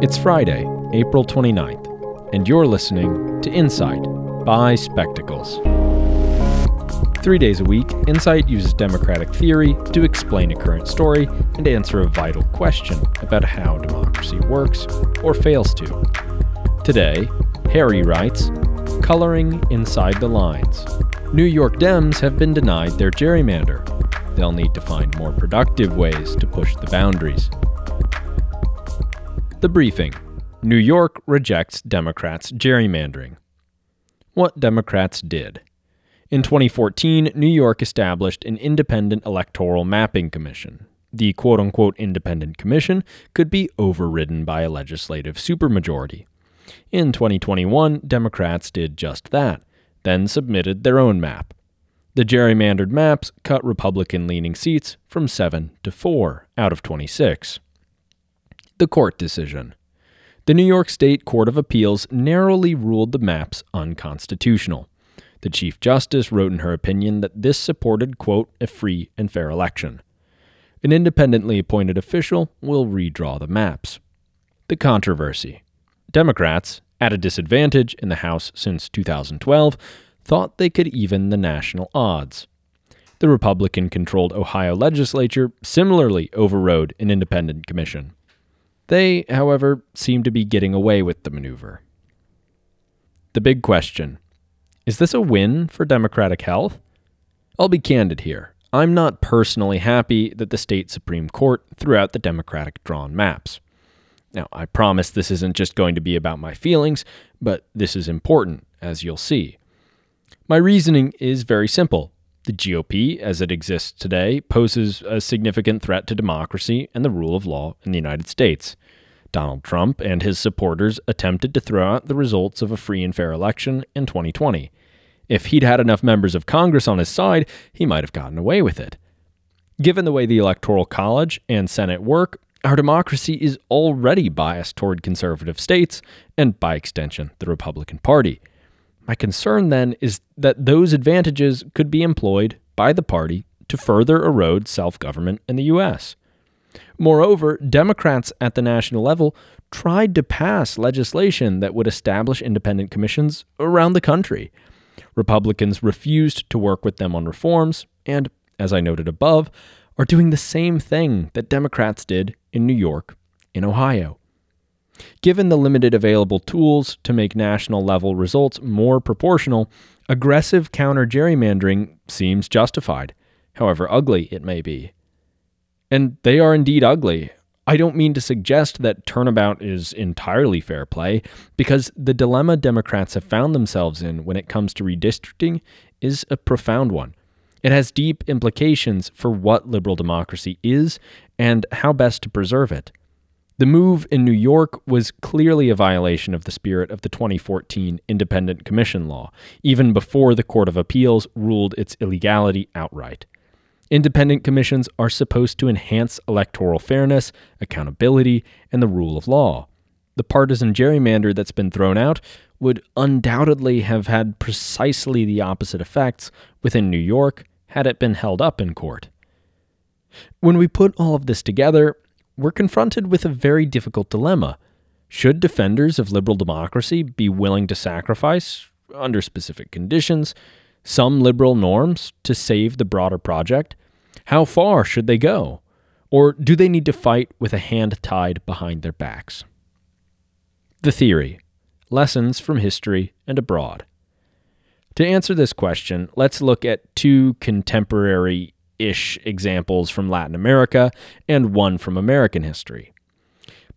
It's Friday, April 29th, and you're listening to Insight by Spectacles. Three days a week, Insight uses democratic theory to explain a current story and answer a vital question about how democracy works or fails to. Today, Harry writes Coloring Inside the Lines. New York Dems have been denied their gerrymander. They'll need to find more productive ways to push the boundaries. The briefing New York rejects Democrats' gerrymandering. What Democrats did. In 2014, New York established an independent electoral mapping commission. The quote unquote independent commission could be overridden by a legislative supermajority. In 2021, Democrats did just that, then submitted their own map. The gerrymandered maps cut Republican leaning seats from 7 to 4 out of 26 the court decision. The New York State Court of Appeals narrowly ruled the maps unconstitutional. The Chief Justice wrote in her opinion that this supported, quote, a free and fair election. An independently appointed official will redraw the maps. The controversy. Democrats, at a disadvantage in the House since 2012, thought they could even the national odds. The Republican controlled Ohio legislature similarly overrode an independent commission. They, however, seem to be getting away with the maneuver. The big question is this a win for Democratic health? I'll be candid here. I'm not personally happy that the state Supreme Court threw out the Democratic drawn maps. Now, I promise this isn't just going to be about my feelings, but this is important, as you'll see. My reasoning is very simple. The GOP, as it exists today, poses a significant threat to democracy and the rule of law in the United States. Donald Trump and his supporters attempted to throw out the results of a free and fair election in 2020. If he'd had enough members of Congress on his side, he might have gotten away with it. Given the way the Electoral College and Senate work, our democracy is already biased toward conservative states and, by extension, the Republican Party. My concern then is that those advantages could be employed by the party to further erode self government in the U.S. Moreover, Democrats at the national level tried to pass legislation that would establish independent commissions around the country. Republicans refused to work with them on reforms, and, as I noted above, are doing the same thing that Democrats did in New York, in Ohio. Given the limited available tools to make national level results more proportional, aggressive counter gerrymandering seems justified, however ugly it may be. And they are indeed ugly. I don't mean to suggest that turnabout is entirely fair play, because the dilemma Democrats have found themselves in when it comes to redistricting is a profound one. It has deep implications for what liberal democracy is and how best to preserve it. The move in New York was clearly a violation of the spirit of the 2014 Independent Commission Law, even before the Court of Appeals ruled its illegality outright. Independent commissions are supposed to enhance electoral fairness, accountability, and the rule of law. The partisan gerrymander that's been thrown out would undoubtedly have had precisely the opposite effects within New York had it been held up in court. When we put all of this together, we're confronted with a very difficult dilemma. Should defenders of liberal democracy be willing to sacrifice, under specific conditions, some liberal norms to save the broader project? How far should they go? Or do they need to fight with a hand tied behind their backs? The theory Lessons from history and abroad. To answer this question, let's look at two contemporary ish examples from Latin America and one from American history.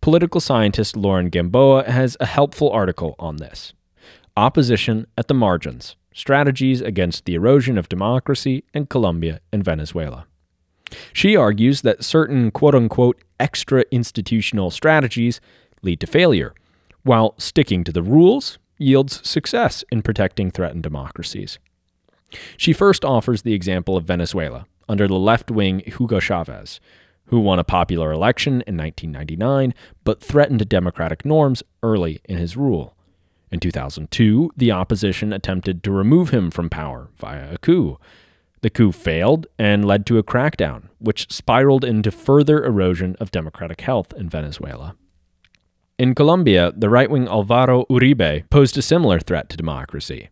Political scientist Laura Gamboa has a helpful article on this Opposition at the Margins Strategies Against the Erosion of Democracy in Colombia and Venezuela. She argues that certain quote unquote extra institutional strategies lead to failure, while sticking to the rules yields success in protecting threatened democracies. She first offers the example of Venezuela, under the left wing Hugo Chavez, who won a popular election in 1999 but threatened democratic norms early in his rule. In 2002, the opposition attempted to remove him from power via a coup. The coup failed and led to a crackdown, which spiraled into further erosion of democratic health in Venezuela. In Colombia, the right wing Alvaro Uribe posed a similar threat to democracy.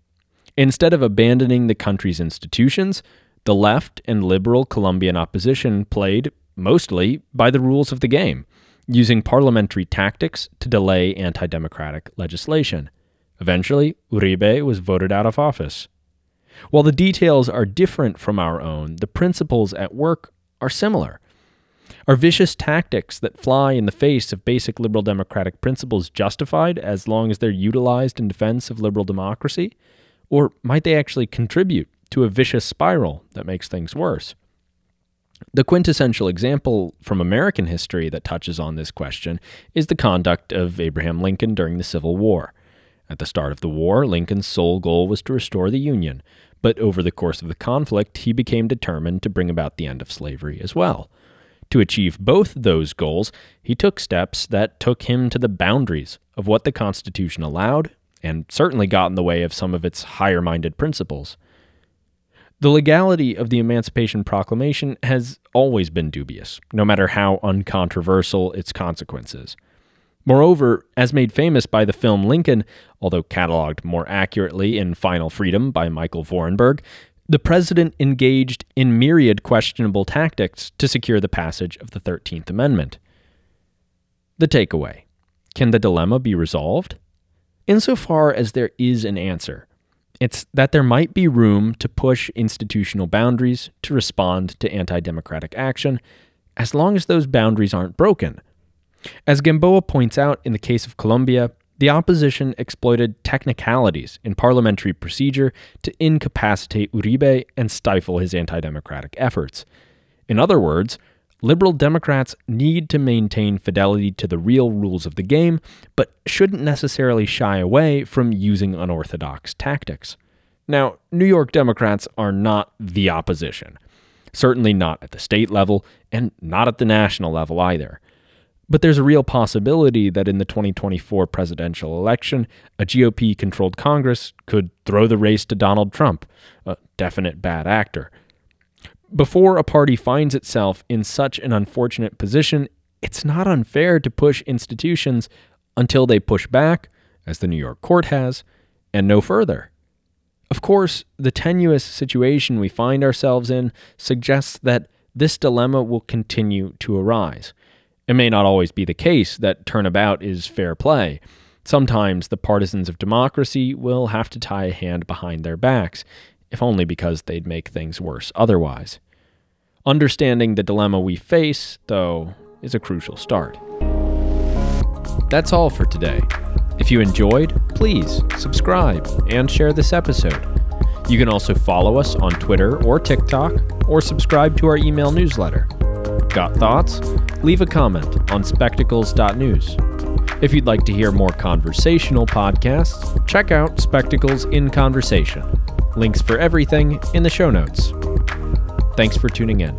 Instead of abandoning the country's institutions, the left and liberal Colombian opposition played, mostly, by the rules of the game, using parliamentary tactics to delay anti democratic legislation. Eventually, Uribe was voted out of office. While the details are different from our own, the principles at work are similar. Are vicious tactics that fly in the face of basic liberal democratic principles justified as long as they're utilized in defense of liberal democracy? Or might they actually contribute to a vicious spiral that makes things worse? The quintessential example from American history that touches on this question is the conduct of Abraham Lincoln during the Civil War. At the start of the war, Lincoln's sole goal was to restore the Union, but over the course of the conflict, he became determined to bring about the end of slavery as well. To achieve both those goals, he took steps that took him to the boundaries of what the Constitution allowed and certainly got in the way of some of its higher minded principles. The legality of the Emancipation Proclamation has always been dubious, no matter how uncontroversial its consequences. Moreover, as made famous by the film Lincoln, although cataloged more accurately in Final Freedom by Michael Vorenberg, the president engaged in myriad questionable tactics to secure the passage of the 13th Amendment. The takeaway Can the dilemma be resolved? Insofar as there is an answer, it's that there might be room to push institutional boundaries to respond to anti democratic action, as long as those boundaries aren't broken. As Gamboa points out in the case of Colombia, the opposition exploited technicalities in parliamentary procedure to incapacitate Uribe and stifle his anti democratic efforts. In other words, liberal Democrats need to maintain fidelity to the real rules of the game, but shouldn't necessarily shy away from using unorthodox tactics. Now, New York Democrats are not the opposition. Certainly not at the state level, and not at the national level either. But there's a real possibility that in the 2024 presidential election, a GOP controlled Congress could throw the race to Donald Trump, a definite bad actor. Before a party finds itself in such an unfortunate position, it's not unfair to push institutions until they push back, as the New York court has, and no further. Of course, the tenuous situation we find ourselves in suggests that this dilemma will continue to arise. It may not always be the case that turnabout is fair play. Sometimes the partisans of democracy will have to tie a hand behind their backs, if only because they'd make things worse otherwise. Understanding the dilemma we face, though, is a crucial start. That's all for today. If you enjoyed, please subscribe and share this episode. You can also follow us on Twitter or TikTok, or subscribe to our email newsletter. Got thoughts? Leave a comment on spectacles.news. If you'd like to hear more conversational podcasts, check out Spectacles in Conversation. Links for everything in the show notes. Thanks for tuning in.